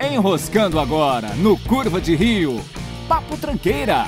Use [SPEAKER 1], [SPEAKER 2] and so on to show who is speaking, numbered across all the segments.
[SPEAKER 1] Enroscando agora no Curva de Rio. Papo Tranqueira.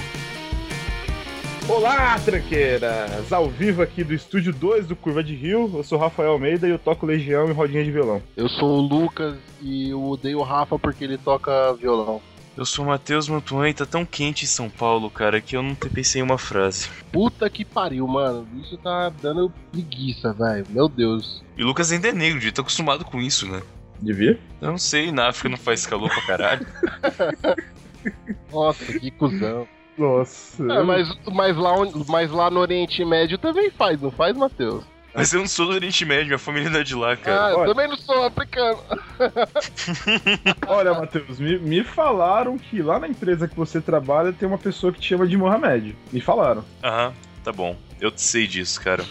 [SPEAKER 2] Olá, tranqueiras! Ao vivo aqui do estúdio 2 do Curva de Rio, eu sou Rafael Almeida e eu toco Legião e rodinha de violão.
[SPEAKER 3] Eu sou o Lucas e eu odeio o Rafa porque ele toca violão.
[SPEAKER 4] Eu sou o Matheus Mantuan e tá tão quente em São Paulo, cara, que eu não pensei em uma frase.
[SPEAKER 3] Puta que pariu, mano. Isso tá dando preguiça, velho. Meu Deus.
[SPEAKER 4] E o Lucas ainda é negro, ele tá acostumado com isso, né?
[SPEAKER 2] Devia?
[SPEAKER 4] Eu não sei, na África não faz calor pra caralho.
[SPEAKER 3] Nossa, que cuzão.
[SPEAKER 2] Nossa.
[SPEAKER 3] É, mas, mas, lá, mas lá no Oriente Médio também faz, não faz, Matheus?
[SPEAKER 4] Mas eu não sou do Oriente Médio, minha família não é de lá, cara.
[SPEAKER 3] Ah, eu
[SPEAKER 2] olha.
[SPEAKER 3] também não sou africano.
[SPEAKER 2] Olha, Matheus, me, me falaram que lá na empresa que você trabalha tem uma pessoa que te chama de Mohamed. Me falaram.
[SPEAKER 4] Aham, tá bom. Eu sei disso, cara.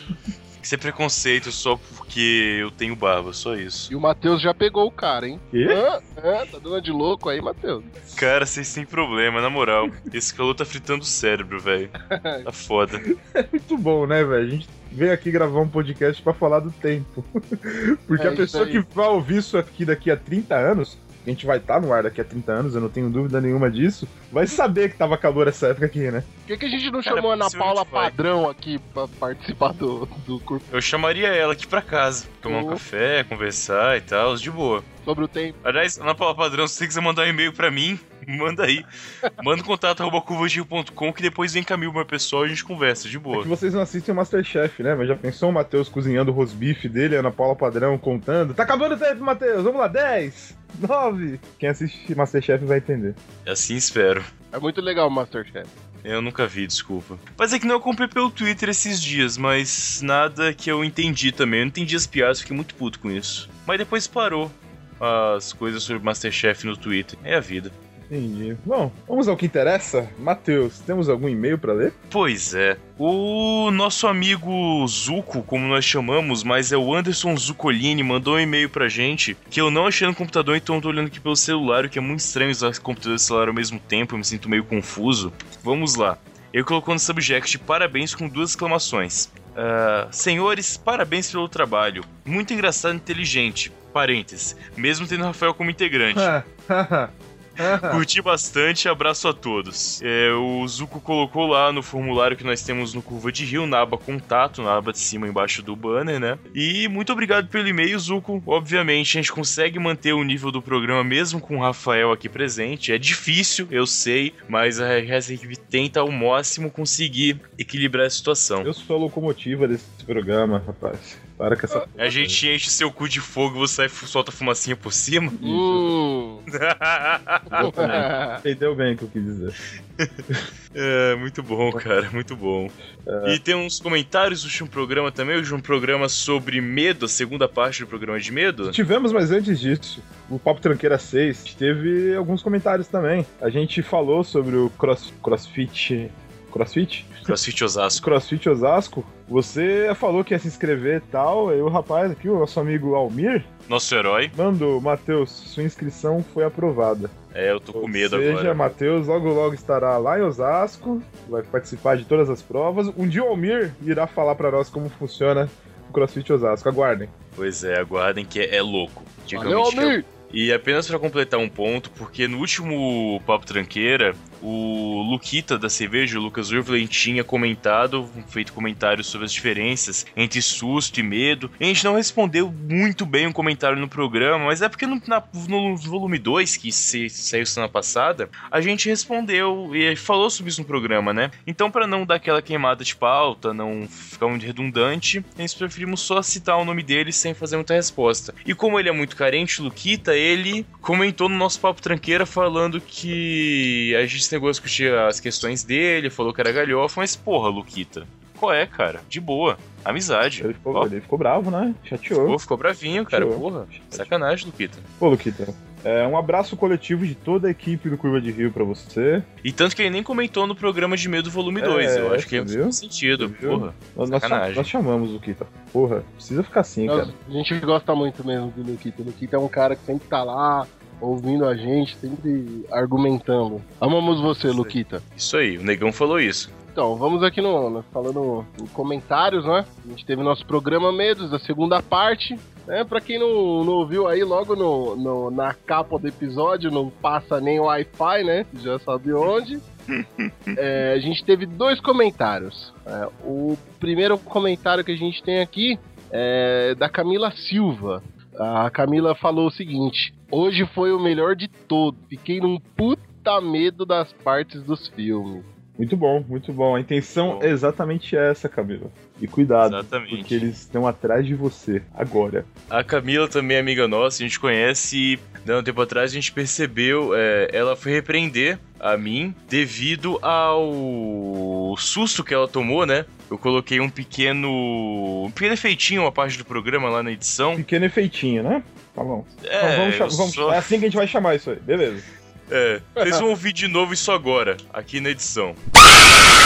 [SPEAKER 4] Isso é preconceito só porque eu tenho barba, só isso.
[SPEAKER 3] E o Matheus já pegou o cara, hein?
[SPEAKER 2] Quê?
[SPEAKER 3] Hã? Tá dando de louco aí, Matheus?
[SPEAKER 4] Cara, vocês têm problema, na moral. Esse calor tá fritando o cérebro, velho. Tá foda.
[SPEAKER 2] É muito bom, né, velho? A gente veio aqui gravar um podcast pra falar do tempo. Porque
[SPEAKER 3] É
[SPEAKER 2] a pessoa que vai ouvir isso aqui daqui a 30 anos, a gente vai estar no ar daqui a 30 anos, eu não tenho dúvida nenhuma disso, vai saber que tava calor essa época aqui, né?
[SPEAKER 3] Por que, que a gente não
[SPEAKER 4] Cara,
[SPEAKER 3] chamou a Ana
[SPEAKER 4] possivelmente
[SPEAKER 3] Paula. Padrão aqui pra participar do, do curso
[SPEAKER 4] Eu chamaria ela aqui pra casa. Tomar um
[SPEAKER 3] Oh.
[SPEAKER 4] café, conversar e tal, de boa.
[SPEAKER 3] sobre o tempo?
[SPEAKER 4] Aliás, na Paula Padrão, se você quiser mandar um e-mail pra mim, manda aí. Manda um contato arroba curvagil.com que depois vem caminho meu pessoal e a gente conversa, de
[SPEAKER 2] É
[SPEAKER 4] boa.
[SPEAKER 2] que vocês não assistem o Masterchef, né? Mas já pensou o Matheus cozinhando o rosbife dele, Ana Paula Padrão contando? Tá acabando o tempo, Matheus! Vamos lá, 10, 9. Quem assiste Masterchef vai entender.
[SPEAKER 4] Assim espero.
[SPEAKER 3] É muito legal o Masterchef.
[SPEAKER 4] Eu nunca vi, desculpa. Mas é que não acompanhei pelo Twitter esses dias, mas nada que eu entendi também. Eu não entendi as piadas, fiquei muito puto com isso. Mas depois parou as coisas sobre Masterchef no Twitter. É a vida.
[SPEAKER 2] Entendi. Bom, vamos ao que interessa. Matheus, temos algum e-mail pra ler?
[SPEAKER 4] Pois é. O nosso amigo Zuko, como nós chamamos, mas é o Anderson Zucolini, mandou um e-mail pra gente que eu não achei no computador, então eu tô olhando aqui pelo celular, o que é muito estranho usar computador e celular ao mesmo tempo, eu me sinto meio confuso. Vamos lá. Ele colocou no subject parabéns com duas exclamações. Ah, senhores, parabéns pelo trabalho. Muito engraçado e inteligente. Parênteses. Mesmo tendo Rafael como integrante. Curti bastante, abraço a todos. É, o Zuko colocou lá no formulário que nós temos no Curva de Rio, na aba contato, na aba de cima embaixo do banner, né? E muito obrigado pelo e-mail, Zuko. Obviamente, a gente consegue manter o nível do programa mesmo com o Rafael aqui presente. É difícil, eu sei, mas a equipe tenta ao máximo conseguir equilibrar a situação.
[SPEAKER 2] Eu sou a locomotiva desse programa, rapaz. Para com essa.
[SPEAKER 4] A gente enche seu cu de fogo e você solta fumacinha por cima.
[SPEAKER 3] Hum.
[SPEAKER 2] Entendeu bem o que eu quis dizer.
[SPEAKER 4] É, muito bom, cara, muito bom. E tem uns comentários do último programa também, o último programa sobre medo, a segunda parte do programa de medo.
[SPEAKER 2] Tivemos, mas antes disso, o Papo Tranqueira 6 teve alguns comentários também. A gente falou sobre o cross, CrossFit. CrossFit?
[SPEAKER 4] CrossFit Osasco.
[SPEAKER 2] CrossFit Osasco. Você falou que ia se inscrever e tal. Aí o rapaz aqui, o nosso amigo Almir,
[SPEAKER 4] Nosso herói.
[SPEAKER 2] mandou: Matheus, sua inscrição foi aprovada.
[SPEAKER 4] É, eu tô com medo
[SPEAKER 2] Ou seja,
[SPEAKER 4] agora.
[SPEAKER 2] Matheus logo logo estará lá em Osasco, vai participar de todas as provas. Um dia o Almir irá falar pra nós como funciona o CrossFit Osasco. Aguardem.
[SPEAKER 4] Pois é, aguardem que é, é louco.
[SPEAKER 3] Valeu, Almir!
[SPEAKER 4] E apenas pra completar um ponto, porque no último Papo Tranqueira, o Luquita da cerveja, o Lucas Urvlen, tinha comentado, feito comentários sobre as diferenças entre susto e medo. A gente não respondeu muito bem o comentário no programa, mas é porque no, na- no volume 2, que se, saiu semana passada, a gente respondeu e falou sobre isso no programa, né? Então, pra não dar aquela queimada de pauta, não ficar muito redundante, nós preferimos só citar o nome dele sem fazer muita resposta. E como ele é muito carente, o Luquita, ele comentou no nosso Papo Tranqueira falando que a gente negou a discutir as questões dele, falou que era galhofa, mas porra, Luquita, qual é, cara? De boa. Amizade.
[SPEAKER 2] Ele ficou, ele ficou bravo, né? Chateou.
[SPEAKER 4] Pô, ficou bravinho, cara.
[SPEAKER 2] Chateou.
[SPEAKER 4] Porra. Sacanagem, Luquita.
[SPEAKER 2] Ô, Luquita, é, um abraço coletivo de toda a equipe do Curva de Rio pra você.
[SPEAKER 4] E tanto que ele nem comentou no programa de medo volume
[SPEAKER 2] É,
[SPEAKER 4] 2. Eu acho que é
[SPEAKER 2] viu?
[SPEAKER 4] faz sentido.
[SPEAKER 2] Viu?
[SPEAKER 4] Porra.
[SPEAKER 2] Nós, nós,
[SPEAKER 4] Sacanagem.
[SPEAKER 2] nós chamamos o Luquita. Porra, precisa ficar assim,
[SPEAKER 3] Nós-
[SPEAKER 2] cara.
[SPEAKER 3] a gente gosta muito mesmo do Luquita. O Luquita é um cara que sempre tá lá, ouvindo a gente, sempre argumentando. Amamos você,
[SPEAKER 4] Isso.
[SPEAKER 3] Luquita.
[SPEAKER 4] Isso aí, o negão falou isso.
[SPEAKER 3] Então, vamos aqui no, no- falando em comentários, né? A gente teve nosso programa Medos, da segunda parte. É, pra quem não, não ouviu aí, logo no, no, na capa do episódio, não passa nem Wi-Fi, né? Já sabe onde. É, a gente teve dois comentários. É, o primeiro comentário que a gente tem aqui é da Camila Silva. A Camila falou o seguinte: Hoje foi o melhor de todo. Fiquei num puta medo das partes dos filmes.
[SPEAKER 2] Muito bom, muito bom. A intenção
[SPEAKER 4] Bom.
[SPEAKER 2] é exatamente essa, Camila. E cuidado,
[SPEAKER 4] Exatamente.
[SPEAKER 2] porque eles estão atrás de você agora.
[SPEAKER 4] A Camila também é amiga nossa, a gente conhece e né, um tempo atrás a gente percebeu, é, ela foi repreender a mim devido ao susto que ela tomou, né? Eu coloquei um pequeno. um pequeno efeitinho, uma parte do programa lá na edição.
[SPEAKER 2] Pequeno efeitinho, né? Tá bom.
[SPEAKER 4] É,
[SPEAKER 2] vamos,
[SPEAKER 4] eu
[SPEAKER 2] vamos-
[SPEAKER 4] só-
[SPEAKER 2] é assim que a gente vai chamar isso aí, beleza.
[SPEAKER 4] É, vocês vão ouvir de novo isso agora, aqui na edição.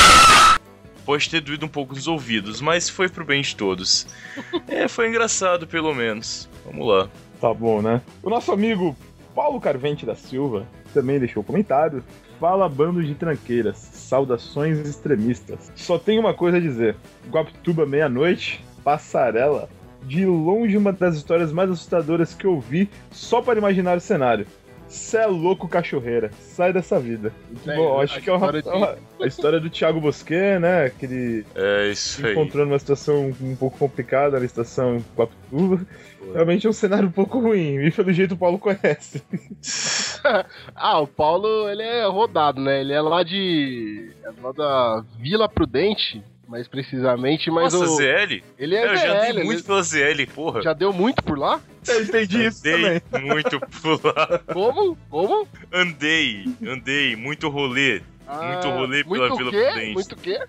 [SPEAKER 4] Pode ter doído um pouco nos ouvidos, mas foi pro bem de todos. É, foi engraçado pelo menos. Vamos lá.
[SPEAKER 2] Tá bom, né? O nosso amigo Paulo Carvente da Silva também deixou um comentário. Fala bando de tranqueiras, saudações extremistas. Só tem uma coisa a dizer: Guaptuba meia-noite, passarela. De longe, uma das histórias mais assustadoras que eu vi só para imaginar o cenário. Cê é louco, cachorreira. Sai dessa vida. Muito
[SPEAKER 3] É,
[SPEAKER 2] bom,
[SPEAKER 3] a
[SPEAKER 2] acho que é uma,
[SPEAKER 3] história de-
[SPEAKER 2] uma- a história do Thiago Bosquet, né? Que ele
[SPEAKER 4] É isso
[SPEAKER 2] se
[SPEAKER 4] aí.
[SPEAKER 2] encontrou numa situação um pouco complicada na estação Guaptuba. Realmente é um cenário um pouco ruim, e pelo jeito o Paulo conhece.
[SPEAKER 3] Ah, o Paulo, ele é rodado, né? Ele é lá de. É lá da Vila Prudente, mais precisamente, mas
[SPEAKER 4] Nossa,
[SPEAKER 3] o.
[SPEAKER 4] ZL?
[SPEAKER 3] Ele é
[SPEAKER 4] eu já
[SPEAKER 3] ZL,
[SPEAKER 4] muito
[SPEAKER 3] ele
[SPEAKER 4] pela ZL, porra.
[SPEAKER 3] já deu muito por lá?
[SPEAKER 2] Eu entendi isso
[SPEAKER 4] andei
[SPEAKER 2] também.
[SPEAKER 4] muito por lá.
[SPEAKER 3] Como? Como?
[SPEAKER 4] Andei, andei, muito rolê. Muito rolê pela
[SPEAKER 3] muito
[SPEAKER 4] Vila
[SPEAKER 3] quê?
[SPEAKER 4] Prudente.
[SPEAKER 3] Muito quê?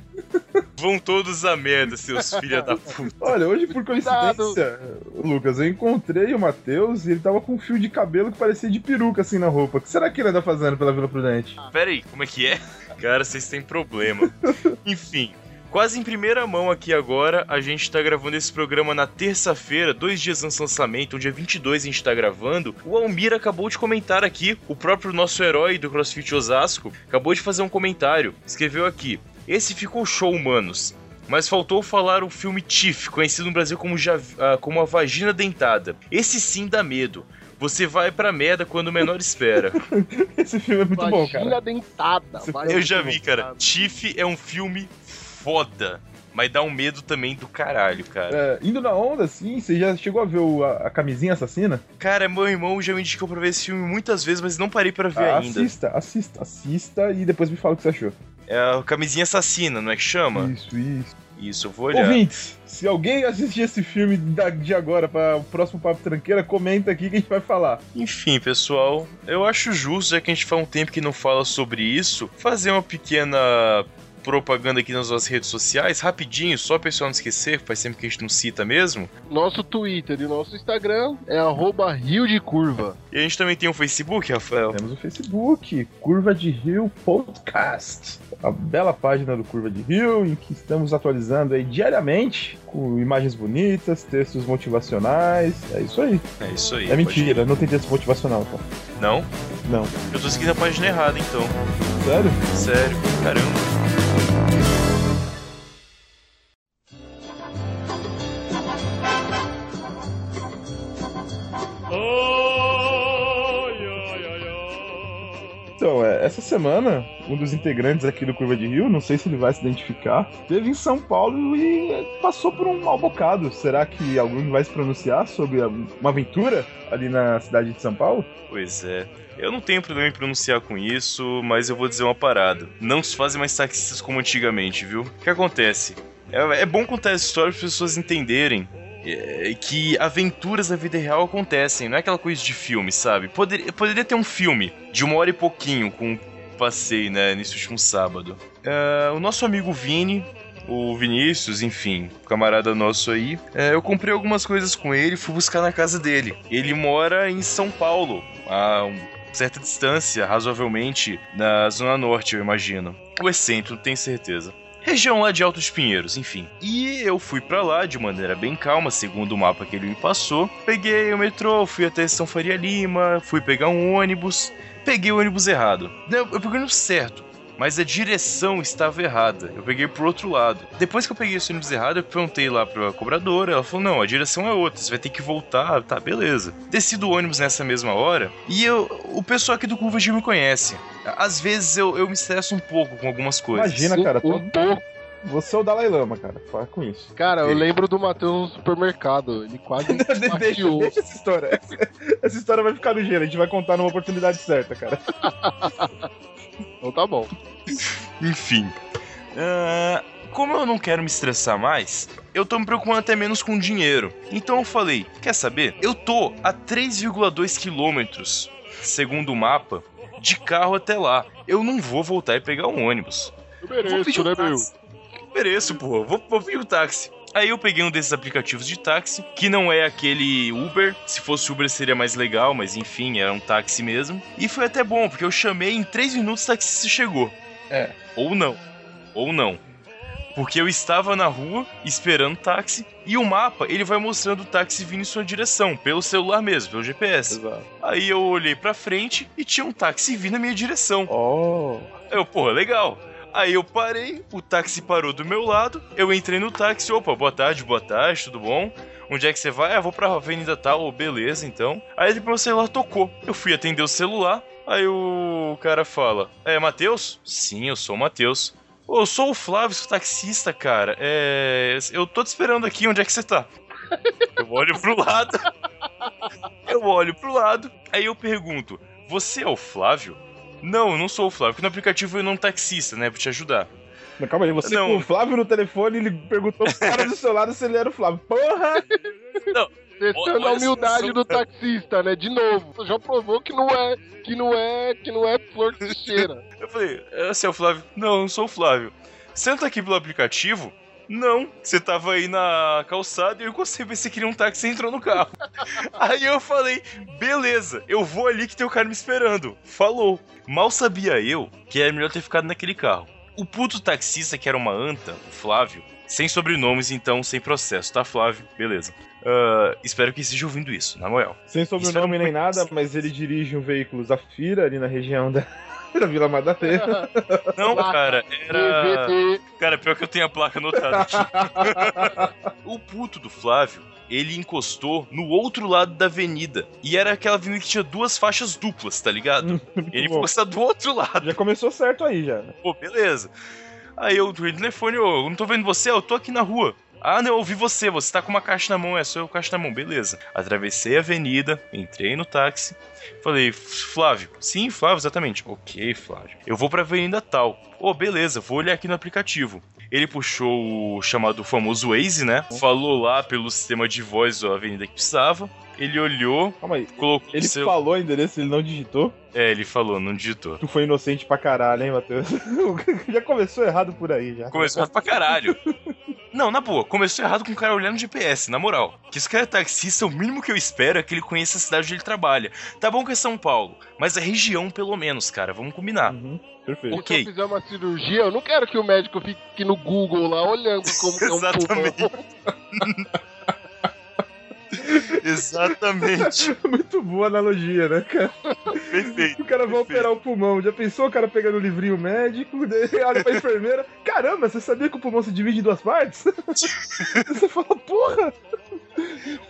[SPEAKER 4] Vão todos a merda, seus filha da puta.
[SPEAKER 2] Olha, hoje por coincidência, Lucas, eu encontrei o Matheus e ele tava com um fio de cabelo que parecia de peruca assim na roupa. O que será que ele anda fazendo pela Vila Prudente?
[SPEAKER 4] Pera aí, como é que é? Cara, vocês têm problema. Enfim, quase em primeira mão aqui agora, a gente tá gravando esse programa na terça-feira, dois dias antes do lançamento, o dia 22 a gente tá gravando. O Almir acabou de comentar aqui, o próprio nosso herói do CrossFit Osasco, acabou de fazer um comentário. Escreveu aqui: Esse ficou show, manos. Mas faltou falar o filme Tiff, conhecido no Brasil como, ja- ah, como A Vagina Dentada. Esse sim dá medo. Você vai pra merda quando o menor espera.
[SPEAKER 2] Esse filme é muito bom, cara.
[SPEAKER 3] Vagina dentada.
[SPEAKER 2] Esse
[SPEAKER 3] vagina
[SPEAKER 4] Eu já vi, cara. Tiff é um filme foda. Mas dá um medo também do caralho, cara.
[SPEAKER 2] É, indo na onda, assim, você já chegou a ver o- a, a camisinha assassina?
[SPEAKER 4] Cara, meu irmão já me indicou pra ver esse filme muitas vezes, mas não parei pra ver
[SPEAKER 2] Ah,
[SPEAKER 4] ainda.
[SPEAKER 2] assista, assista, assista e depois me fala o que você achou.
[SPEAKER 4] É a camisinha assassina, não é que chama?
[SPEAKER 2] Isso, isso.
[SPEAKER 4] Isso, eu vou olhar.
[SPEAKER 2] Ouvintes, se alguém assistir esse filme de agora para o próximo Papo Tranqueira, comenta aqui que a gente vai falar.
[SPEAKER 4] Enfim, pessoal, eu acho justo, já que a gente faz um tempo que não fala sobre isso, fazer uma pequena propaganda aqui nas nossas redes sociais, rapidinho, só o pessoal não esquecer, faz sempre que a gente não cita mesmo.
[SPEAKER 3] Nosso Twitter e nosso Instagram é arroba Rio de Curva.
[SPEAKER 4] E a gente também tem um Facebook, Rafael.
[SPEAKER 2] Temos o Facebook, Curva de Rio Podcast. A bela página do Curva de Rio, em que estamos atualizando aí diariamente, com imagens bonitas, textos motivacionais. É isso aí.
[SPEAKER 4] É isso aí.
[SPEAKER 2] É mentira, não tem texto motivacional, tá?
[SPEAKER 4] ir. Não?
[SPEAKER 2] Não.
[SPEAKER 4] Eu tô seguindo a página errada, então.
[SPEAKER 2] Sério?
[SPEAKER 4] Sério, caramba.
[SPEAKER 2] Semana, um dos integrantes aqui do Curva de Rio, não sei se ele vai se identificar, esteve em São Paulo e é, passou por um mal bocado. Será que alguém vai se pronunciar sobre uma aventura ali na cidade de São Paulo?
[SPEAKER 4] Pois é. Eu não tenho problema em pronunciar com isso, mas eu vou dizer uma parada. Não se fazem mais taxistas como antigamente, viu? O que acontece? É, é bom contar essa história para as pessoas entenderem é, que aventuras da vida real acontecem, não é aquela coisa de filme, sabe? Poderia ter um filme de uma hora e pouquinho com passeio, né, nesse último sábado. É, o nosso amigo Vini, o Vinícius, enfim, camarada nosso aí, é, eu comprei algumas coisas com ele e fui buscar na casa dele. Ele mora em São Paulo, a certa distância, razoavelmente, na Zona Norte, eu imagino. Ou centro, não tenho certeza. Região lá de Altos Pinheiros, enfim. E eu fui pra lá de maneira bem calma, segundo o mapa que ele me passou. Peguei o metrô, fui até São Faria Lima, fui pegar um ônibus. Peguei o ônibus errado. Não, Eu peguei o ônibus certo. mas a direção estava errada. Eu peguei pro outro lado. Depois que eu peguei esse ônibus errado, eu perguntei lá pra cobradora, ela falou: não, a direção é outra, você vai ter que voltar. Tá, beleza. Desci do ônibus nessa mesma hora e eu, o pessoal aqui do Curva G me conhece. Às vezes eu, eu me estresso um pouco com algumas coisas.
[SPEAKER 2] Imagina, cara, tô-
[SPEAKER 3] um pouco.
[SPEAKER 2] Você é o Dalai Lama, cara. Para com isso.
[SPEAKER 3] Cara, eu lembro do Matheus no supermercado. Ele quase
[SPEAKER 2] deixa, deixa essa história. Essa, história vai ficar no gelo, a gente vai contar numa oportunidade certa, cara.
[SPEAKER 3] Então tá bom.
[SPEAKER 4] Enfim. Ah, como eu não quero me estressar mais, eu tô me preocupando até menos com dinheiro. Então eu falei: quer saber? Eu tô a 3,2 quilômetros, segundo o mapa, de carro até lá. Eu não vou voltar e pegar um ônibus.
[SPEAKER 3] Eu
[SPEAKER 4] Vou
[SPEAKER 3] mereço,
[SPEAKER 4] pedir um
[SPEAKER 3] né, meu?
[SPEAKER 4] Mereço, porra. Vou, vou pedir um táxi. Aí eu peguei um desses aplicativos de táxi, que não é aquele Uber. Se fosse Uber seria mais legal, mas enfim, era um táxi mesmo. E foi até bom, porque eu chamei em 3 minutos o taxista chegou.
[SPEAKER 2] É.
[SPEAKER 4] Ou não. Ou não. Porque eu estava na rua esperando táxi e o mapa ele vai mostrando o táxi vindo em sua direção, pelo celular mesmo, pelo GPS.
[SPEAKER 2] Exato.
[SPEAKER 4] Aí eu olhei pra frente e tinha um táxi vindo na minha direção.
[SPEAKER 2] Oh.
[SPEAKER 4] Eu, porra, legal. Aí eu parei, o táxi parou do meu lado, eu entrei no táxi, opa, boa tarde, boa tarde, tudo bom? Onde é que você vai? Ah, vou pra avenida tal, "Oh, beleza, então. Aí depois meu celular tocou. Eu fui atender o celular, aí o cara fala, é, Matheus? Sim, eu sou o Matheus. Eu sou o Flávio, sou taxista, cara. É. Eu tô te esperando aqui, onde é que você tá? Eu olho pro lado. Eu olho pro lado, aí eu pergunto: Você é o Flávio? Não, eu não sou o Flávio, porque no aplicativo eu não taxista, né? Pra te ajudar.
[SPEAKER 2] Mas calma aí, você
[SPEAKER 4] Não.
[SPEAKER 2] com o Flávio no telefone, ele perguntou pro cara do seu lado se ele era o Flávio. Porra!
[SPEAKER 3] Testando
[SPEAKER 4] Olha
[SPEAKER 3] a
[SPEAKER 4] a
[SPEAKER 3] humildade do taxista, né? De novo. Você já provou que não é, que não é, que não é flor que se cheira.
[SPEAKER 4] Eu falei: Você é o Flávio? Não, eu não sou o Flávio. Senta aqui pelo aplicativo? Não, você tava aí na calçada e eu encostei pra você queria um táxi e entrou no carro. aí eu falei, beleza, eu vou ali que tem o cara me esperando. Falou. Mal sabia eu que era melhor ter ficado naquele carro. O puto taxista, que era uma anta, o Flávio, sem sobrenomes, então sem processo, tá, Flávio? Beleza. Ah, espero que esteja ouvindo isso, na moral.
[SPEAKER 2] Sem sobrenome nem nada, mas ele dirige um veículo Zafira ali na região da, da Vila Madalena.
[SPEAKER 4] Não,
[SPEAKER 3] Placa,
[SPEAKER 4] cara, era. Cara, pior que eu tenho a placa anotada aqui. o puto do Flávio, ele encostou no outro lado da avenida. E era aquela avenida que tinha duas faixas duplas, tá ligado? Ele encostar do outro lado.
[SPEAKER 2] Já começou certo aí, já.
[SPEAKER 4] Pô, beleza. Aí eu doei no telefone, ô, eu não tô vendo você, eu tô aqui na rua. Ah, não, eu ouvi você, você tá com uma caixa na mão, é só eu caixa na mão, beleza. Atravessei a avenida, entrei no táxi, falei, Flávio, sim, Flávio, exatamente. Ok, Flávio. Eu vou pra avenida tal. Ô, beleza, vou olhar aqui no aplicativo. Ele puxou o chamado famoso Waze, né? Falou lá pelo sistema de voz a avenida que precisava. Ele olhou,
[SPEAKER 2] Calma aí.
[SPEAKER 4] colocou
[SPEAKER 2] Ele
[SPEAKER 4] o seu...
[SPEAKER 2] falou o endereço, ele não digitou.
[SPEAKER 4] É, ele falou, não digitou.
[SPEAKER 2] Tu foi inocente pra caralho, hein, Matheus? já começou errado por aí, já.
[SPEAKER 4] Começou errado pra caralho. Não, na boa, começou errado com o cara olhando no GPS, na moral. Que esse cara é taxista, o mínimo que eu espero é que ele conheça a cidade onde ele trabalha. Tá bom que é São Paulo, mas a região pelo menos, cara, vamos combinar.
[SPEAKER 2] Uhum, perfeito.
[SPEAKER 3] E
[SPEAKER 4] Ok.
[SPEAKER 3] se eu fizer uma cirurgia, eu não quero que o médico fique no Google lá olhando como que é um
[SPEAKER 4] Exatamente.
[SPEAKER 3] pulmão.
[SPEAKER 4] Exatamente.
[SPEAKER 2] Muito boa analogia, né, cara?
[SPEAKER 4] Perfeito.
[SPEAKER 2] O cara vai
[SPEAKER 4] perfeito.
[SPEAKER 2] operar o pulmão. Já pensou o cara pegando o livrinho médico, daí olha pra enfermeira. Caramba, você sabia que o pulmão se divide em duas partes? você fala, porra!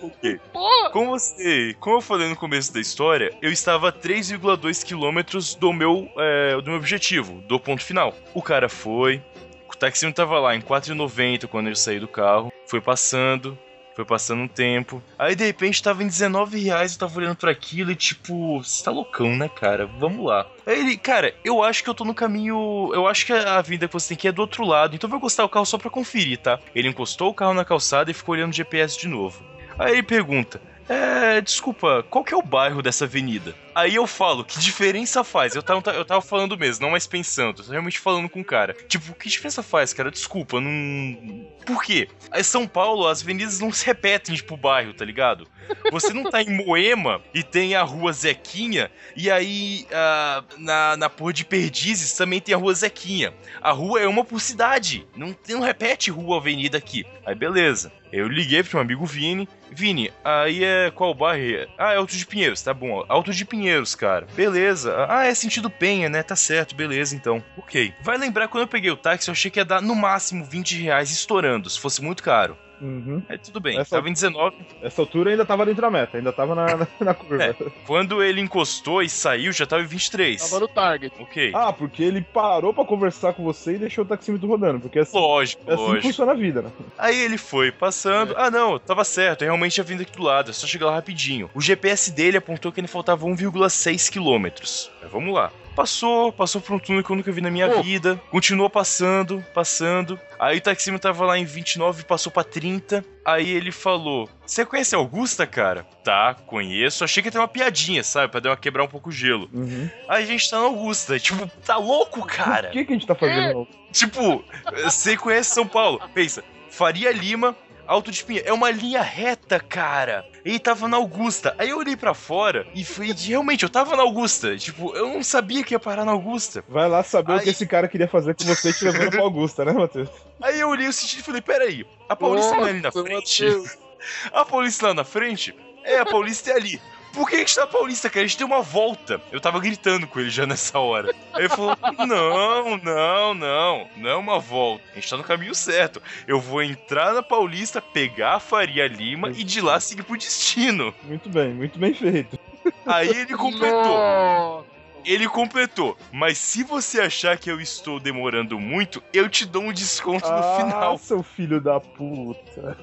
[SPEAKER 4] Ok.
[SPEAKER 3] Porra!
[SPEAKER 4] Como você, como eu falei no começo da história, eu estava a 3,2 quilômetros do meu, é, do meu objetivo, do ponto final. O cara foi, o taxista tava lá em 4,90 quando eu saí do carro, foi passando, foi passando um tempo. Aí de repente tava em 19 reais, eu tava olhando pra aquilo e tipo, você tá loucão, né, cara? Vamos lá. Aí ele, cara, eu acho que eu tô no caminho. Eu acho que a vida que você tem que é do outro lado, então eu vou encostar o carro só pra conferir, tá? Ele encostou o carro na calçada e ficou olhando o GPS de novo. Aí ele pergunta: É, desculpa, qual que é o bairro dessa avenida? Aí eu falo, que diferença faz? Eu tava, eu tava falando mesmo, não mais pensando, realmente falando com o cara. Tipo, que diferença faz, cara? Desculpa, não. Por quê? Em São Paulo, as avenidas não se repetem, tipo, o bairro, tá ligado? Você não tá em Moema e tem a rua Zequinha, e aí ah, na, na porra de Perdizes também tem a rua Zequinha. A rua é uma por cidade, não, não repete rua avenida aqui. Aí beleza. Eu liguei pro meu amigo Vini, Vini, aí é qual bairro? Ah, é Alto de Pinheiros, tá bom. Alto de Pinheiros, cara. Beleza. Ah, é sentido Penha, né? Tá certo, beleza então. Ok. Vai lembrar quando eu peguei o táxi, eu achei que ia dar no máximo 20 reais estourando, se fosse muito caro.
[SPEAKER 2] Uhum.
[SPEAKER 4] É, tudo bem.
[SPEAKER 2] Essa-
[SPEAKER 4] Tava em 19.
[SPEAKER 2] Essa altura ainda tava dentro da meta, ainda tava na, na, na curva.
[SPEAKER 4] É. Quando ele encostou e saiu, já tava em 23.
[SPEAKER 3] Tava no target.
[SPEAKER 4] Ok.
[SPEAKER 2] Ah, porque ele parou pra conversar com você e deixou o taxímetro rodando, porque é assim,
[SPEAKER 4] Lógico,
[SPEAKER 2] é assim que
[SPEAKER 4] lógico.
[SPEAKER 2] funciona a vida, né?
[SPEAKER 4] Aí ele foi passando. Ah, não, tava certo. Eu realmente tinha vindo aqui do lado. É só chegar lá rapidinho. O GPS dele apontou que ele faltava 1,6 quilômetros. Mas Vamos lá. Passou, passou por um túnel que eu nunca vi na minha
[SPEAKER 3] Pô.
[SPEAKER 4] vida. Continuou passando, passando. Aí o taxímetro tava lá em 29, passou pra 30. Aí ele falou: Você conhece Augusta, cara? Tá, conheço. Achei que ia ter uma piadinha, sabe? Pra dar uma quebrar um pouco o gelo.
[SPEAKER 2] Uhum.
[SPEAKER 4] Aí a gente tá na Augusta. Tipo, tá louco, cara?
[SPEAKER 2] O que, que a gente tá fazendo?
[SPEAKER 4] Tipo, você conhece São Paulo. Pensa, Faria Lima, Alto de Pinha. É uma linha reta, cara. Ele tava na Augusta. Aí eu olhei pra fora e fui. Realmente, eu tava na Augusta. Tipo, eu não sabia que ia parar na Augusta.
[SPEAKER 2] Vai lá saber o
[SPEAKER 4] Aí-
[SPEAKER 2] que esse cara queria fazer com você te levando pra Augusta, né, Matheus?
[SPEAKER 4] Aí eu olhei o sentido e falei: peraí, a Paulista não é ali na
[SPEAKER 3] Nossa,
[SPEAKER 4] frente?
[SPEAKER 3] Matheus.
[SPEAKER 4] A Paulista lá na frente? É, a Paulista é ali. Por que a gente tá na Paulista, cara? A gente deu uma volta. Eu tava gritando com ele já nessa hora. Aí ele falou: Não, não, não. Não é uma volta. A gente tá no caminho certo. Eu vou entrar na Paulista, pegar a Faria Lima e de lá seguir pro destino.
[SPEAKER 2] Muito bem, muito bem feito.
[SPEAKER 4] Aí ele completou. Ele completou. Mas se você achar que eu estou demorando muito, eu te dou um desconto no
[SPEAKER 2] ah,
[SPEAKER 4] final.
[SPEAKER 2] seu filho da puta.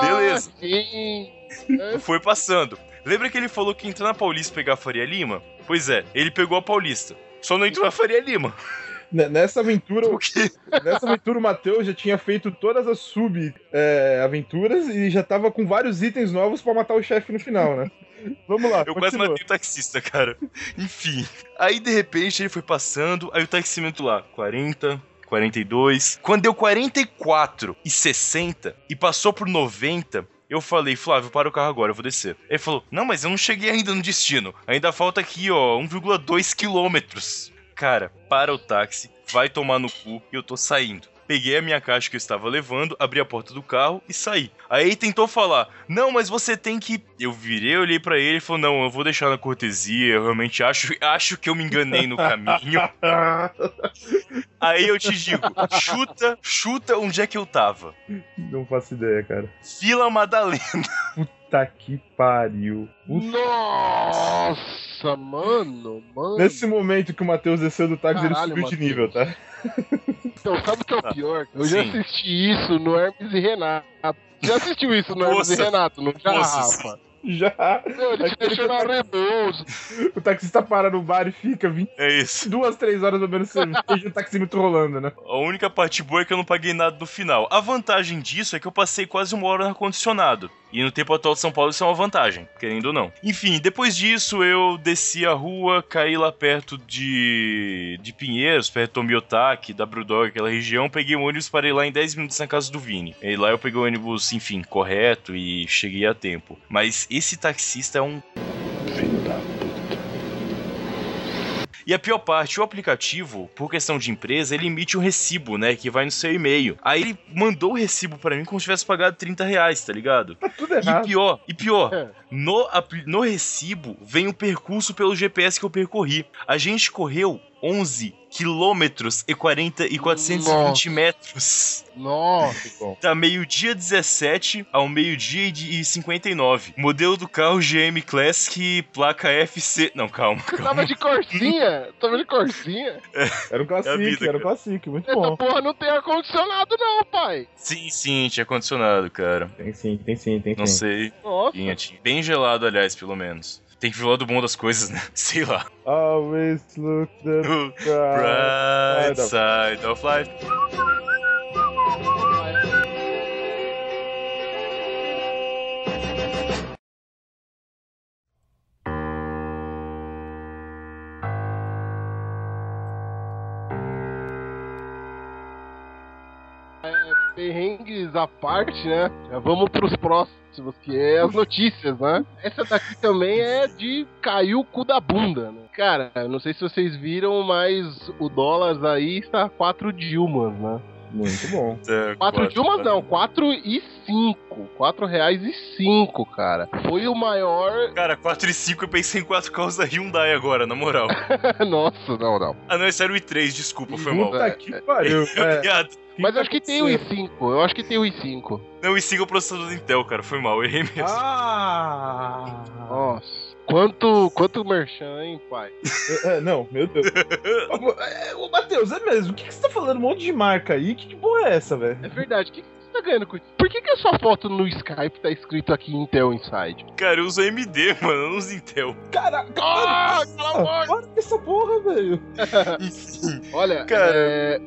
[SPEAKER 4] Beleza.
[SPEAKER 3] Ah, sim.
[SPEAKER 4] Foi passando. Lembra que ele falou que entrou na Paulista pegar a Faria Lima? Pois é, ele pegou a Paulista. Só não entrou na Faria Lima.
[SPEAKER 2] Nessa aventura, nessa aventura o Matheus já tinha feito todas as sub-aventuras e já tava com vários itens novos pra matar o chefe no final, né? Vamos lá,
[SPEAKER 4] Eu quase
[SPEAKER 2] continua.
[SPEAKER 4] matei o taxista, cara. Enfim. Aí, de repente, ele foi passando, aí o taxímetro lá, 40, 42. Quando deu 44 e 60 e passou por 90, eu falei, Flávio, para o carro agora, eu vou descer. Ele falou, não, mas eu não cheguei ainda no destino. Ainda falta aqui, ó, 1,2 quilômetros. Cara, para o táxi, vai tomar no cu e eu tô saindo. Peguei a minha caixa que eu estava levando, abri a porta do carro e saí. Aí ele tentou falar: Não, mas você tem que. Eu virei, olhei pra ele e falou: Não, eu vou deixar na cortesia. Eu realmente acho, acho que eu me enganei no caminho. Aí eu te digo: chuta, chuta onde é que eu tava.
[SPEAKER 2] Não faço ideia, cara.
[SPEAKER 4] Vila Madalena.
[SPEAKER 2] Puta que pariu. Puta-
[SPEAKER 3] Nossa, mano, mano.
[SPEAKER 2] Nesse momento que o Matheus desceu do táxi, ele subiu de nível, tá?
[SPEAKER 3] Então, sabe o que é o pior? Eu já
[SPEAKER 4] Sim.
[SPEAKER 3] assisti isso no Hermes e Renato. Já assistiu isso no Hermes e. Renato, não já,
[SPEAKER 4] Nossa,
[SPEAKER 3] Rafa?
[SPEAKER 2] Já.
[SPEAKER 3] Ele te deixou na.
[SPEAKER 2] O taxista para no bar e fica 20,
[SPEAKER 4] É isso.
[SPEAKER 2] duas, três horas bebendo cerveja e o taxímetro rolando, né?
[SPEAKER 4] A única parte boa é que eu não paguei nada no final. A vantagem disso é que eu passei quase uma hora no ar-condicionado. E no tempo atual de São Paulo isso é uma vantagem, querendo ou não. Enfim, depois disso eu desci a rua, caí lá perto de, de Pinheiros, perto do Tomiotaki, da Brewdog, aquela região, peguei um ônibus, parei lá em 10 minutos na casa do Vini. E lá eu peguei o ônibus, enfim, correto e cheguei a tempo. Mas esse taxista é um E a pior parte, o aplicativo, por questão de empresa, ele emite um recibo, né? Que vai no seu e-mail. Aí ele mandou o recibo pra mim como se tivesse pagado 30 reais, tá ligado?
[SPEAKER 2] Tá tudo
[SPEAKER 4] E
[SPEAKER 2] errado.
[SPEAKER 4] pior, e pior,
[SPEAKER 3] É.
[SPEAKER 4] no, no recibo vem o percurso pelo GPS que eu percorri. A gente correu 11 quilômetros e 40 e 420
[SPEAKER 3] Nossa.
[SPEAKER 4] metros.
[SPEAKER 3] Nossa.
[SPEAKER 2] Bom,
[SPEAKER 4] Da meio-dia 17 ao meio-dia e de- e 59. Modelo do carro GM Classic, placa FC. Não, calma, calma.
[SPEAKER 3] Tava de corsinha? Tava de corsinha?
[SPEAKER 2] Era um
[SPEAKER 4] É
[SPEAKER 2] classic,
[SPEAKER 4] vida,
[SPEAKER 2] era um
[SPEAKER 4] cara.
[SPEAKER 2] classic, muito
[SPEAKER 3] Essa
[SPEAKER 2] bom.
[SPEAKER 3] porra não tem ar-condicionado, não, pai.
[SPEAKER 4] Sim, sim, tinha condicionado, cara.
[SPEAKER 2] Tem sim, tem sim, tem
[SPEAKER 4] Não
[SPEAKER 2] sim.
[SPEAKER 4] sei.
[SPEAKER 3] Nossa.
[SPEAKER 4] Tinha, tinha. Bem gelado, aliás, pelo menos. Tem que ver o lado bom das coisas, né? Sei lá.
[SPEAKER 2] Always look the bright
[SPEAKER 4] Bright side of life.
[SPEAKER 3] Perrengues à parte, né? Já vamos pros próximos, que é as notícias, né? Essa daqui também é de caiu o cu da bunda, né? Cara, não sei se vocês viram, mas o dólar aí está 4 Dilmas, né?
[SPEAKER 2] Muito bom.
[SPEAKER 4] Tá,
[SPEAKER 3] 4 Dilmas não, 4 e 5. 4 reais e 5, cara. Foi o maior.
[SPEAKER 4] Cara, 4 e 5 eu pensei em 4 carros da Hyundai agora, na moral.
[SPEAKER 3] Nossa, não, não.
[SPEAKER 4] Ah, não, esse era o i3, desculpa, foi mal.
[SPEAKER 2] Puta que pariu. É.
[SPEAKER 3] Mas acho que tem o i5. Eu acho que tem o i5.
[SPEAKER 4] Não, o i5 é o processador do Intel, cara, foi mal, eu errei mesmo.
[SPEAKER 2] Ah!
[SPEAKER 3] Nossa. Quanto, quanto merchan, hein, pai?
[SPEAKER 2] É, não, meu Deus. É, Ô, Matheus, é mesmo? O que, que você tá falando? Um monte de marca aí? Que, que porra é essa, velho?
[SPEAKER 3] É verdade. O que, que você tá ganhando com isso? Por que, que a sua foto no Skype tá escrito aqui Intel Inside?
[SPEAKER 4] Cara, eu uso AMD, mano, eu não uso Intel.
[SPEAKER 2] Caraca!
[SPEAKER 3] Ah, cala a boca!
[SPEAKER 2] Para com essa porra, velho!
[SPEAKER 3] Olha,
[SPEAKER 4] Cara,
[SPEAKER 3] é,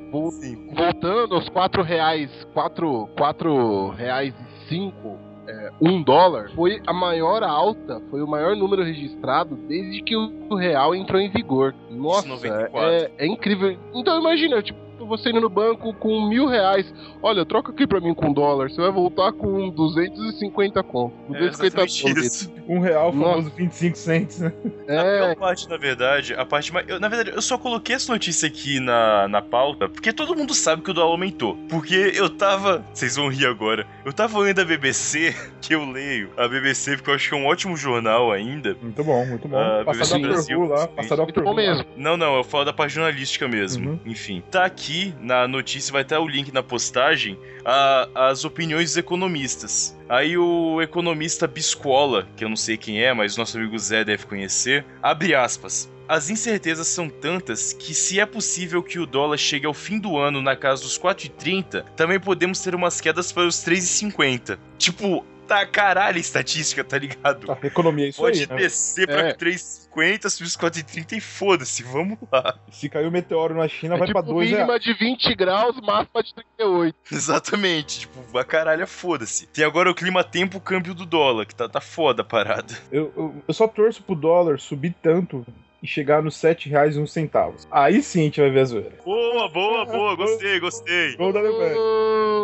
[SPEAKER 3] voltando aos 4 reais, 4, 4 reais e 5, é, 1 dólar, foi a maior alta, foi o maior número registrado desde que o real entrou em vigor. Nossa,
[SPEAKER 4] 94.
[SPEAKER 3] é, é incrível. Então imagina, tipo, você indo no banco com mil reais, olha, troca aqui pra mim com dólar, você vai voltar com 250 conto.
[SPEAKER 4] É
[SPEAKER 3] 250
[SPEAKER 4] exatamente
[SPEAKER 3] dólares.
[SPEAKER 4] isso.
[SPEAKER 2] Um real,
[SPEAKER 3] Nossa.
[SPEAKER 2] famoso 25 cents, né?
[SPEAKER 4] A
[SPEAKER 3] É,
[SPEAKER 4] pior parte, na verdade, a parte mais. eu, na verdade, eu só coloquei essa notícia aqui na, na pauta porque todo mundo sabe que o dólar aumentou. Porque eu tava. Vocês vão rir agora. Eu tava lendo a BBC, que eu leio a BBC, porque eu acho que é um ótimo jornal ainda.
[SPEAKER 2] Muito bom, muito bom. Passa
[SPEAKER 4] BBC
[SPEAKER 2] Dr.
[SPEAKER 4] Brasil,
[SPEAKER 2] Who lá,
[SPEAKER 4] sim.
[SPEAKER 2] passa Dr.
[SPEAKER 3] muito bom mesmo.
[SPEAKER 4] Não, não, eu falo da parte jornalística mesmo.
[SPEAKER 2] Uhum.
[SPEAKER 4] Enfim. Tá aqui na notícia, vai estar o link na postagem, a- as opiniões dos economistas. Aí o economista Biscola, que eu não sei quem é, mas nosso amigo Zé deve conhecer, abre aspas. As incertezas são tantas que, se é possível que o dólar chegue ao fim do ano na casa dos 4,30, também podemos ter umas quedas para os 3,50. Tipo, tá caralho a estatística, tá ligado?
[SPEAKER 2] Tá, economia é isso
[SPEAKER 4] Pode
[SPEAKER 2] aí, né?
[SPEAKER 4] descer pra
[SPEAKER 3] É.
[SPEAKER 4] 3,50, subir os 4,30 e foda-se, vamos lá.
[SPEAKER 2] Se cair o meteoro na China,
[SPEAKER 3] é
[SPEAKER 2] vai
[SPEAKER 3] tipo
[SPEAKER 2] pra 2 reais.
[SPEAKER 3] mínima de 20 graus, máxima de 38.
[SPEAKER 4] Exatamente, tipo, a caralho, foda-se. Tem agora o clima-tempo, o câmbio do dólar, que tá, tá foda a parada.
[SPEAKER 2] Eu, eu, eu só torço pro dólar subir tanto e chegar nos 7 reais e uns centavos. Aí sim a gente vai ver a zoeira.
[SPEAKER 4] Boa, boa, boa, gostei, gostei.
[SPEAKER 2] Gol da Alemanha.
[SPEAKER 3] Oh,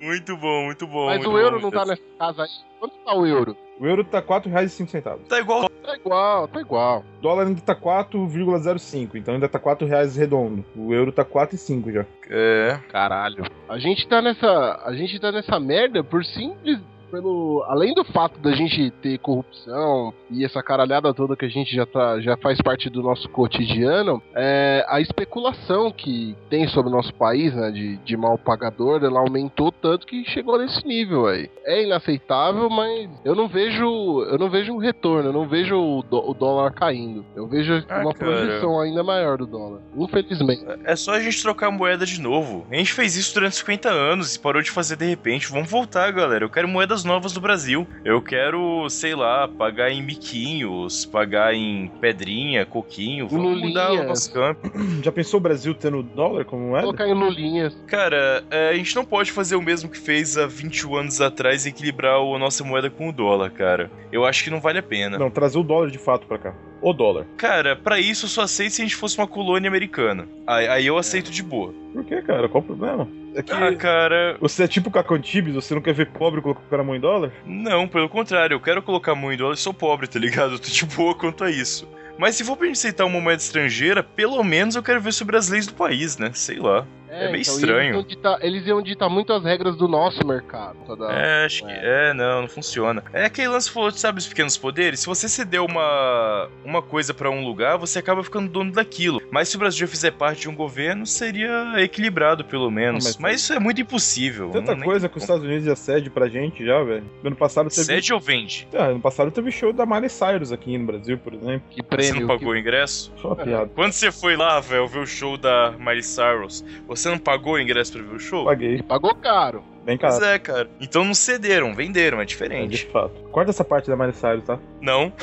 [SPEAKER 4] Muito bom, muito bom.
[SPEAKER 3] Mas
[SPEAKER 4] muito
[SPEAKER 3] o euro
[SPEAKER 4] bom,
[SPEAKER 3] não tá nessa casa aí. Quanto tá o euro?
[SPEAKER 2] O euro tá 4 reais e 5 centavos.
[SPEAKER 4] Tá igual.
[SPEAKER 3] Tá igual, tá igual.
[SPEAKER 2] O dólar ainda tá 4,05, então ainda tá 4 reais redondo. O euro tá 4,5 já.
[SPEAKER 4] É.
[SPEAKER 3] Caralho. A gente tá nessa. A gente tá nessa merda por simples. Pelo, além do fato da gente ter corrupção e essa caralhada toda que a gente já, tá, já faz parte do nosso cotidiano, é, a especulação que tem sobre o nosso país, né, de, de mal pagador, ela aumentou tanto que chegou nesse nível aí. É inaceitável, mas eu não vejo, eu não vejo um retorno, eu não vejo o, dó- o dólar caindo. Eu vejo
[SPEAKER 4] Ah,
[SPEAKER 3] uma
[SPEAKER 4] cara.
[SPEAKER 3] projeção ainda maior do dólar. Infelizmente.
[SPEAKER 4] É só a gente trocar a moeda de novo. A gente fez isso durante 50 anos e parou de fazer de repente. Vamos voltar, galera. Eu quero moedas novas do Brasil. Eu quero, sei lá, pagar em biquinhos, pagar em pedrinha, coquinho. Vamos mudar o nosso campo.
[SPEAKER 2] Já pensou o Brasil tendo dólar como moeda?
[SPEAKER 3] Colocar em lulinhas.
[SPEAKER 4] Cara, é, a gente não pode fazer o mesmo que fez há 21 anos atrás e equilibrar a nossa moeda com o dólar, cara. Eu acho que não vale a pena.
[SPEAKER 2] Não, trazer o dólar de fato pra cá. O dólar.
[SPEAKER 4] Cara, pra isso eu só aceito se a gente fosse uma colônia americana. Aí, aí eu aceito de boa.
[SPEAKER 2] Por que, cara? Qual o problema? É que
[SPEAKER 4] Ah, cara,
[SPEAKER 2] você é tipo Cacantibes, você não quer ver pobre colocando a mão em dólar?
[SPEAKER 4] não, pelo contrário, eu quero colocar a mão em dólar e sou pobre, tá ligado? Eu tô de boa quanto a isso. Mas se for pra gente aceitar uma moeda estrangeira, pelo menos eu quero ver sobre as leis do país, né? Sei lá. É meio estranho.
[SPEAKER 3] Eles iam, ditar, eles iam ditar muito as regras do nosso mercado. Toda...
[SPEAKER 4] É, acho que. É, não, não funciona. É aquele lance que falou, sabe, os pequenos poderes? Se você ceder uma, uma coisa pra um lugar, você acaba ficando dono daquilo. Mas se o Brasil fizer parte de um governo, seria equilibrado, pelo menos.
[SPEAKER 2] Ah, mas-
[SPEAKER 4] mas... isso é muito impossível.
[SPEAKER 2] Tanta
[SPEAKER 4] não-
[SPEAKER 2] coisa que os Estados Unidos já cede pra gente já, velho. Ano passado teve.
[SPEAKER 4] Cede ou vende?
[SPEAKER 2] Ah, ano passado teve show da Miley Cyrus aqui no Brasil, por exemplo.
[SPEAKER 3] Que
[SPEAKER 4] Você
[SPEAKER 3] prêmio.
[SPEAKER 4] não pagou o ingresso?
[SPEAKER 2] Só uma piada.
[SPEAKER 4] Quando você foi lá, velho, ver o show da Miley Cyrus, você não pagou o ingresso pra ver o show?
[SPEAKER 2] Paguei.
[SPEAKER 3] Pagou caro.
[SPEAKER 2] Bem
[SPEAKER 4] Pois
[SPEAKER 2] caro.
[SPEAKER 4] é, cara. Então não cederam, venderam, é
[SPEAKER 2] É, de
[SPEAKER 4] diferente.
[SPEAKER 2] fato. Corta essa parte da Miley Cyrus, tá?
[SPEAKER 4] Não.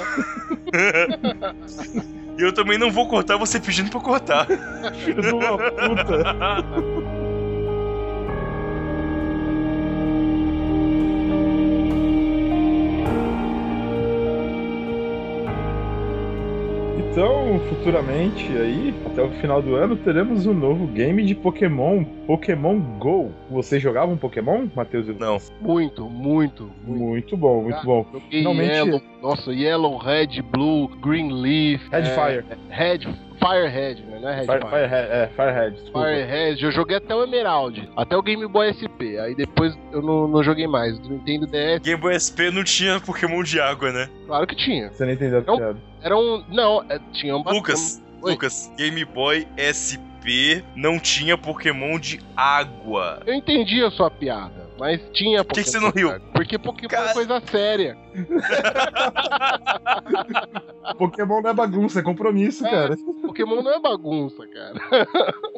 [SPEAKER 4] E eu também não vou cortar você pedindo pra cortar.
[SPEAKER 2] Filho de uma puta. Então, futuramente aí, até o final do ano, teremos um novo game de Pokémon, Pokémon GO. Você jogava um Pokémon, Matheus?
[SPEAKER 4] Não.
[SPEAKER 3] Muito, muito, muito.
[SPEAKER 2] Muito bom, muito bom.
[SPEAKER 3] Joguei
[SPEAKER 2] Finalmente-
[SPEAKER 3] Yellow, nossa, Yellow, Red, Blue, Green Leaf.
[SPEAKER 2] Red
[SPEAKER 3] é,
[SPEAKER 2] Fire.
[SPEAKER 3] Red Firehead, né? Não é Red
[SPEAKER 2] Fire,
[SPEAKER 3] Fire.
[SPEAKER 2] Firehead, é, Firehead, desculpa.
[SPEAKER 3] Firehead, eu joguei até o Emerald, até o Game Boy SP. Aí depois eu não, não joguei mais. Do Nintendo DS,
[SPEAKER 4] Game Boy SP não tinha Pokémon de água, né?
[SPEAKER 3] claro que tinha.
[SPEAKER 2] Você não entendeu a piada.
[SPEAKER 3] Era um. Não, é, tinha um
[SPEAKER 4] Lucas,
[SPEAKER 3] Oi.
[SPEAKER 4] Lucas, Game Boy SP não tinha Pokémon de água.
[SPEAKER 3] Eu entendi a sua piada, mas tinha
[SPEAKER 4] que que você não riu?
[SPEAKER 3] Porque Pokémon
[SPEAKER 4] Cara-
[SPEAKER 3] é coisa séria.
[SPEAKER 2] Pokémon não é bagunça, é compromisso,
[SPEAKER 3] É.
[SPEAKER 2] cara.
[SPEAKER 3] Pokémon não é bagunça, cara.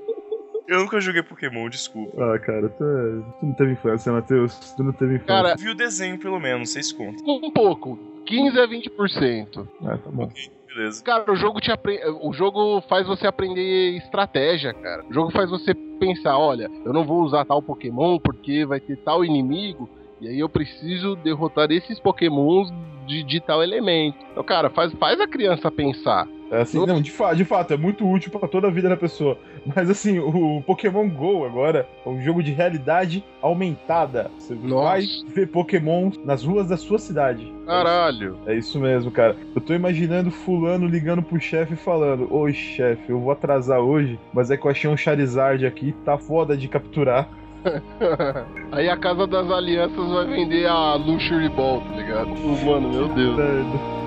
[SPEAKER 4] Eu nunca joguei Pokémon, desculpa.
[SPEAKER 2] Ah, cara, tu, é- tu não teve infância, Matheus. Tu não teve infância.
[SPEAKER 3] Cara,
[SPEAKER 4] Eu vi o desenho, pelo menos, vocês contam.
[SPEAKER 3] um pouco. 15 a 20%.
[SPEAKER 2] Ah, tá bom.
[SPEAKER 4] Beleza.
[SPEAKER 3] Cara, o jogo te apre... o jogo faz você aprender estratégia, cara. O jogo faz você pensar, olha, eu não vou usar tal Pokémon porque vai ter tal inimigo e aí eu preciso derrotar esses Pokémons de, de tal elemento. Então, cara, faz, faz a criança pensar.
[SPEAKER 2] É assim, não, de, fa de fato, é muito útil pra toda a vida da pessoa. Mas assim, o Pokémon GO agora é um jogo de realidade aumentada. Você
[SPEAKER 3] Nossa.
[SPEAKER 2] vai ver Pokémon nas ruas da sua cidade.
[SPEAKER 3] Caralho.
[SPEAKER 2] É isso mesmo, cara. Eu tô imaginando fulano ligando pro chefe e falando: Oi, chefe, eu vou atrasar hoje, mas é que eu achei um Charizard aqui, tá foda de capturar.
[SPEAKER 3] aí a Casa das Alianças vai vender a Luxury Ball, tá ligado? Mano, meu Deus.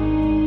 [SPEAKER 2] thank
[SPEAKER 4] you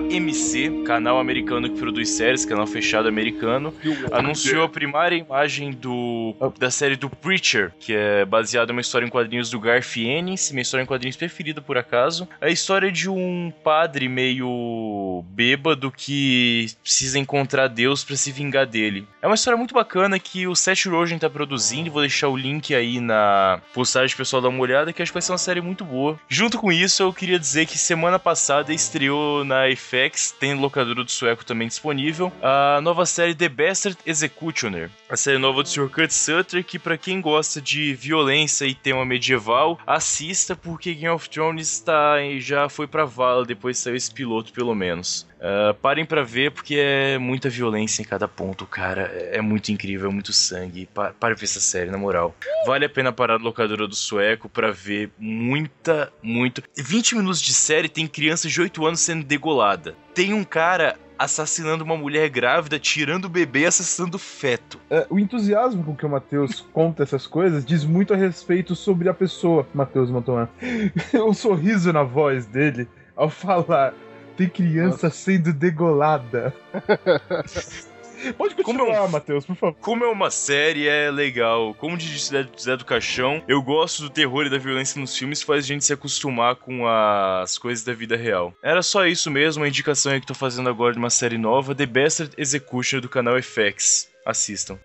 [SPEAKER 4] AMC, canal americano que produz séries, canal fechado americano, anunciou a primeira imagem do da série do Preacher, que é baseada em uma história em quadrinhos do Garth Ennis, minha história em quadrinhos preferida por acaso. A história de um padre meio bêbado que precisa encontrar Deus pra se vingar dele. É uma história muito bacana que o Seth Rogen tá produzindo, vou deixar o link aí na postagem pessoal dar uma olhada, que acho que vai ser uma série muito boa. Junto com isso, eu queria dizer que semana passada estreou na FX, tem locadora do sueco também disponível, a nova série The Bastard Executioner. A série nova do Sr. Kurt Sutter, que pra quem gosta de violência e tema medieval, assista porque Game of Thrones tá, já foi pra vala depois saiu esse piloto pelo menos. Ah, parem pra ver porque é muita violência em cada ponto, cara. É é muito incrível, é muito sangue. Pa para ver essa série, na moral. Vale a pena parar na locadora do sueco pra ver muita, muito. 20 minutos de série tem criança de 8 anos sendo degolada. Tem um cara assassinando uma mulher grávida, tirando o bebê e assassinando o feto.
[SPEAKER 2] É, o entusiasmo com que o Matheus conta essas coisas diz muito a respeito sobre a pessoa, Matheus Montoya. o sorriso na voz dele ao falar. Tem criança sendo degolada. Pode continuar, Matheus, por favor.
[SPEAKER 4] Como é uma série, é legal. Como diz Zé, Zé do Caixão, eu gosto do terror e da violência nos filmes, faz a gente se acostumar com as coisas da vida real. Era só isso mesmo, a indicação aí que tô fazendo agora de uma série nova, The Bastard Executioner do canal FX. Assistam.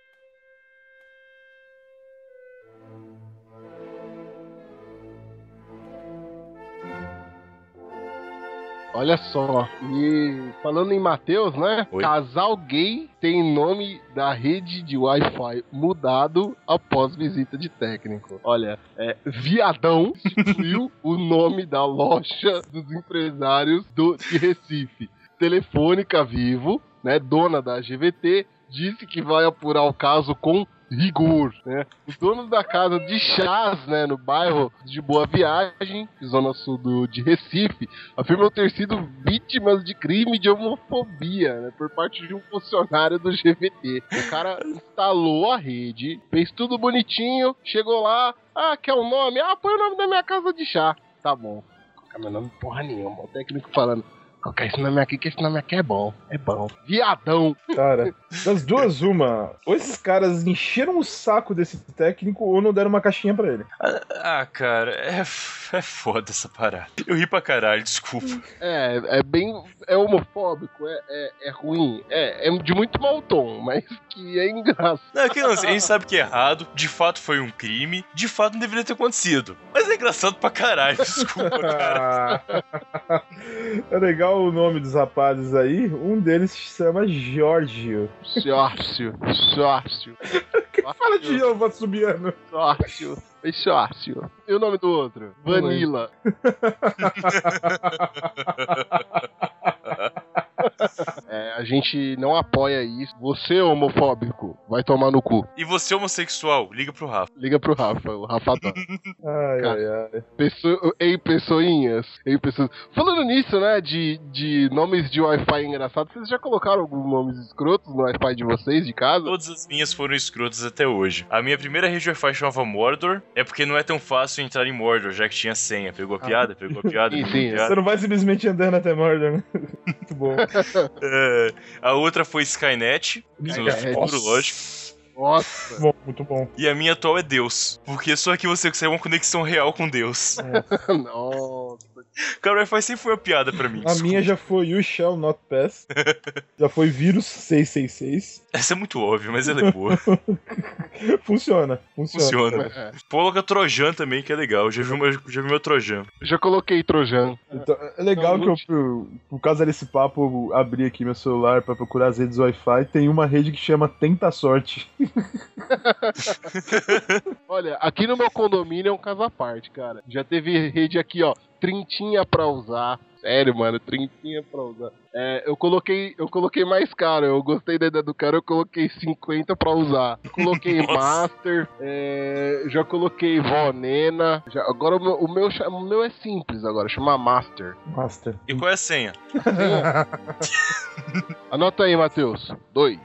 [SPEAKER 3] Olha só. E falando em Matheus, né?
[SPEAKER 4] Oi.
[SPEAKER 3] Casal gay tem nome da rede de Wi-Fi mudado após visita de técnico. Olha, é Viadão instituiu o nome da loja dos empresários do, de Recife. Telefônica Vivo, né? Dona da GVT, disse que vai apurar o caso com rigor, né? Os donos da casa de chás, né, no bairro de Boa Viagem, zona sul do, de Recife, afirmam ter sido vítimas de crime de homofobia, né, por parte de um funcionário do GVT. O cara instalou a rede, fez tudo bonitinho, chegou lá, ah, quer o nome? Ah, põe o nome da minha casa de chá. Tá bom. Meu nome porra nenhuma. O técnico falando, coloca esse nome aqui, que esse nome aqui é bom. É bom. Viadão.
[SPEAKER 2] Cara, das duas, uma. Ou esses caras encheram o saco desse técnico ou não deram uma caixinha pra ele.
[SPEAKER 4] Ah, ah, cara, é, é foda essa parada. Eu ri pra caralho, desculpa.
[SPEAKER 3] É, é bem. É homofóbico, é, é, é ruim, é, é de muito mau tom, mas que é engraçado.
[SPEAKER 4] Não, é que lance, a gente sabe que é errado, de fato foi um crime, de fato não deveria ter acontecido. Mas é engraçado pra caralho, desculpa, cara.
[SPEAKER 2] É legal o nome dos rapazes aí. Um deles se chama Giorgio.
[SPEAKER 3] Sócio, sócio,
[SPEAKER 2] Fala de novo, Vassubiano.
[SPEAKER 3] sócio, é sócio. E o nome do outro? Vanilla. É, a gente não apoia isso. Você, homofóbico, vai tomar no cu.
[SPEAKER 4] E você, homossexual, liga pro Rafa.
[SPEAKER 3] Liga pro Rafa, o Rafa adora.
[SPEAKER 2] Ai,
[SPEAKER 3] Cara.
[SPEAKER 2] ai, ai.
[SPEAKER 3] Pessoa, ei, pessoinhas. Ei, pessoas. Falando nisso, né, de, de nomes de Wi-Fi engraçados, vocês já colocaram alguns nomes escrotos no Wi-Fi de vocês, de casa?
[SPEAKER 4] Todas as minhas foram escrotas até hoje. A minha primeira rede Wi-Fi chamava Mordor, é porque não é tão fácil entrar em Mordor, já que tinha senha. Pegou a piada? Pegou a piada?
[SPEAKER 3] Sim,
[SPEAKER 4] Pegou a
[SPEAKER 3] sim.
[SPEAKER 4] piada?
[SPEAKER 2] Você não vai simplesmente andando até Mordor, né? Muito bom.
[SPEAKER 4] É, a outra foi Skynet, no
[SPEAKER 3] Skynet.
[SPEAKER 4] futuro, lógico.
[SPEAKER 3] Nossa.
[SPEAKER 2] bom, muito bom.
[SPEAKER 4] E a minha atual é Deus. Porque só aqui você consegue uma conexão real com Deus.
[SPEAKER 3] Nossa.
[SPEAKER 4] Cara, o Wi-Fi sempre foi uma piada pra mim.
[SPEAKER 2] A minha já foi You Shall Not Pass. já foi Vírus 666.
[SPEAKER 4] Essa é muito óbvia, mas ela é boa.
[SPEAKER 2] Funciona, funciona.
[SPEAKER 4] Funciona.
[SPEAKER 3] É.
[SPEAKER 4] Coloca Trojan também, que é legal. Já vi, uma, já vi meu Trojan.
[SPEAKER 3] Já coloquei Trojan.
[SPEAKER 2] Então, é legal
[SPEAKER 3] Não,
[SPEAKER 2] que eu, por, por causa desse papo, eu abri aqui meu celular pra procurar as redes Wi-Fi. Tem uma rede que chama Tenta Sorte.
[SPEAKER 3] Olha, aqui no meu condomínio é um caso à parte, cara. Já teve rede aqui, ó, trintinha pra usar. Sério, mano, trintinha pra usar. É, eu coloquei, eu coloquei mais caro. Eu gostei da ideia do cara, eu coloquei 50 pra usar. Coloquei. Master, é, já coloquei Vonena. Já, agora o meu, o meu, o meu é simples agora, chama Master.
[SPEAKER 2] Master.
[SPEAKER 4] E qual é a senha?
[SPEAKER 3] Anota aí, Matheus. Dois.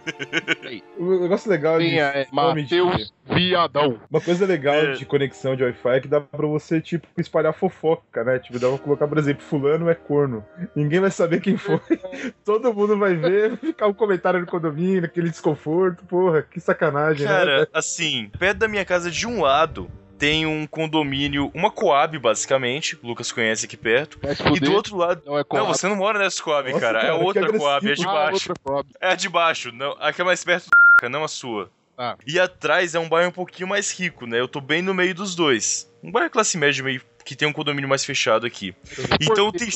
[SPEAKER 2] O negócio legal de
[SPEAKER 3] Senha é
[SPEAKER 2] de-
[SPEAKER 3] Matheus Viadão.
[SPEAKER 2] Uma coisa legal
[SPEAKER 4] É.
[SPEAKER 2] de conexão de Wi-Fi é que dá pra você, tipo, espalhar fofoca, né? Tipo, dá pra colocar, por exemplo, fulano é corno. Ninguém vai saber quem foi. Todo mundo vai ver, ficar um comentário no condomínio, aquele desconforto. Porra, que sacanagem, né?
[SPEAKER 4] Cara, assim, perto da minha casa de um lado tem um condomínio, uma Coab, basicamente. O Lucas conhece aqui perto. E do outro lado.
[SPEAKER 3] Não é
[SPEAKER 4] Não, você não mora nessa Coab,
[SPEAKER 2] Nossa,
[SPEAKER 4] cara. É
[SPEAKER 2] cara, que
[SPEAKER 4] outra. Coab, é de
[SPEAKER 3] Ah,
[SPEAKER 4] baixo.
[SPEAKER 3] outra Coab.
[SPEAKER 4] É a de baixo, não, a que é mais perto do não a sua.
[SPEAKER 3] Ah.
[SPEAKER 4] E atrás é um bairro um pouquinho mais rico, né? Eu tô bem no meio dos dois. Um bairro classe média meio que tem um condomínio mais fechado aqui. Então tem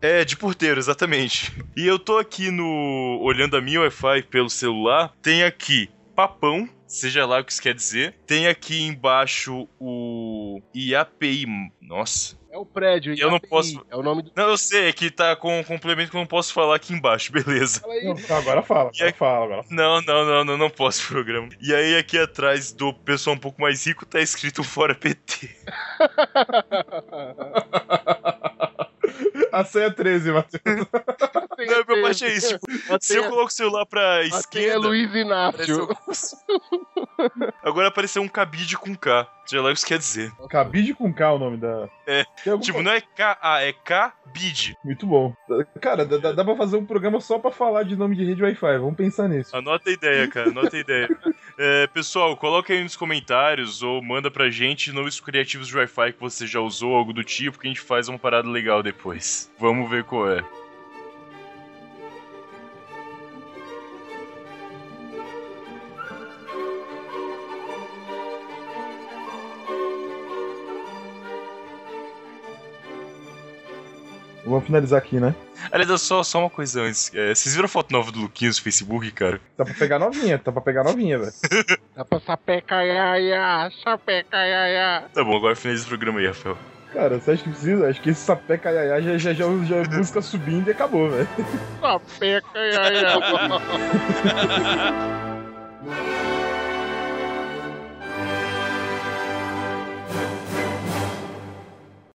[SPEAKER 4] é de porteiro, exatamente. E eu tô aqui no olhando a minha Wi-Fi pelo celular, tem aqui Papão, seja lá o que isso quer dizer. Tem aqui embaixo o IAPI. Nossa.
[SPEAKER 3] É o prédio.
[SPEAKER 4] Eu não
[SPEAKER 3] IAPI,
[SPEAKER 4] posso-
[SPEAKER 3] É o nome do.
[SPEAKER 4] Não, eu sei, é que tá com um complemento que eu não posso falar aqui embaixo, beleza.
[SPEAKER 3] Fala aí.
[SPEAKER 2] Não, tá, agora fala, agora fala, agora
[SPEAKER 4] Não, não, não, não, não posso programa. E aí aqui atrás do pessoal um pouco mais rico tá escrito fora PT.
[SPEAKER 2] A senha é 13, Matheus.
[SPEAKER 4] Não, meu baixo é isso. Tipo, se eu coloco o celular pra
[SPEAKER 3] é
[SPEAKER 4] esquerda,
[SPEAKER 3] Luiz
[SPEAKER 4] apareceu...
[SPEAKER 3] Inácio.
[SPEAKER 4] Agora apareceu um cabide com K. Já lá o que isso quer dizer.
[SPEAKER 2] Cabide com K o nome da.
[SPEAKER 4] É, Tipo, não é K-A, é K-bid.
[SPEAKER 2] Muito bom. Cara, dá, dá- dá pra fazer um programa só pra falar de nome de rede Wi-Fi. Vamos pensar nisso.
[SPEAKER 4] Anota a ideia, cara, anota a ideia. É, pessoal, coloca aí nos comentários ou manda pra gente nomes criativos de Wi-Fi que você já usou, algo do tipo, que a gente faz uma parada legal depois. Vamos ver qual é.
[SPEAKER 2] Vamos finalizar aqui, né?
[SPEAKER 4] Aliás, só, só uma coisa antes. É, vocês viram a foto nova do Luquinhos no Facebook, cara?
[SPEAKER 2] Tá pra pegar novinha, tá pra pegar novinha, velho.
[SPEAKER 3] Dá pra sapeca iaia, sapeca iaia.
[SPEAKER 4] Tá bom, agora finaliza o programa aí, Rafael.
[SPEAKER 2] Cara, você acha que precisa? Acho que esse sapeca iaiá já, já, já, já é música subindo e acabou, velho.
[SPEAKER 3] Sapeca iaia.